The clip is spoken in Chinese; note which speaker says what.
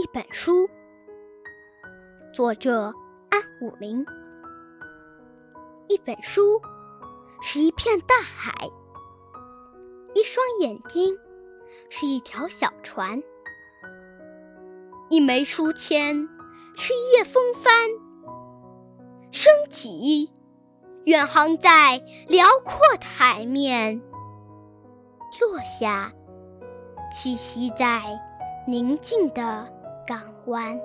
Speaker 1: 一本书，作者安武林。一本书是一片大海，一双眼睛是一条小船，一枚书签是一叶风帆，升起，远航在辽阔的海面，落下，栖息在宁静的港湾。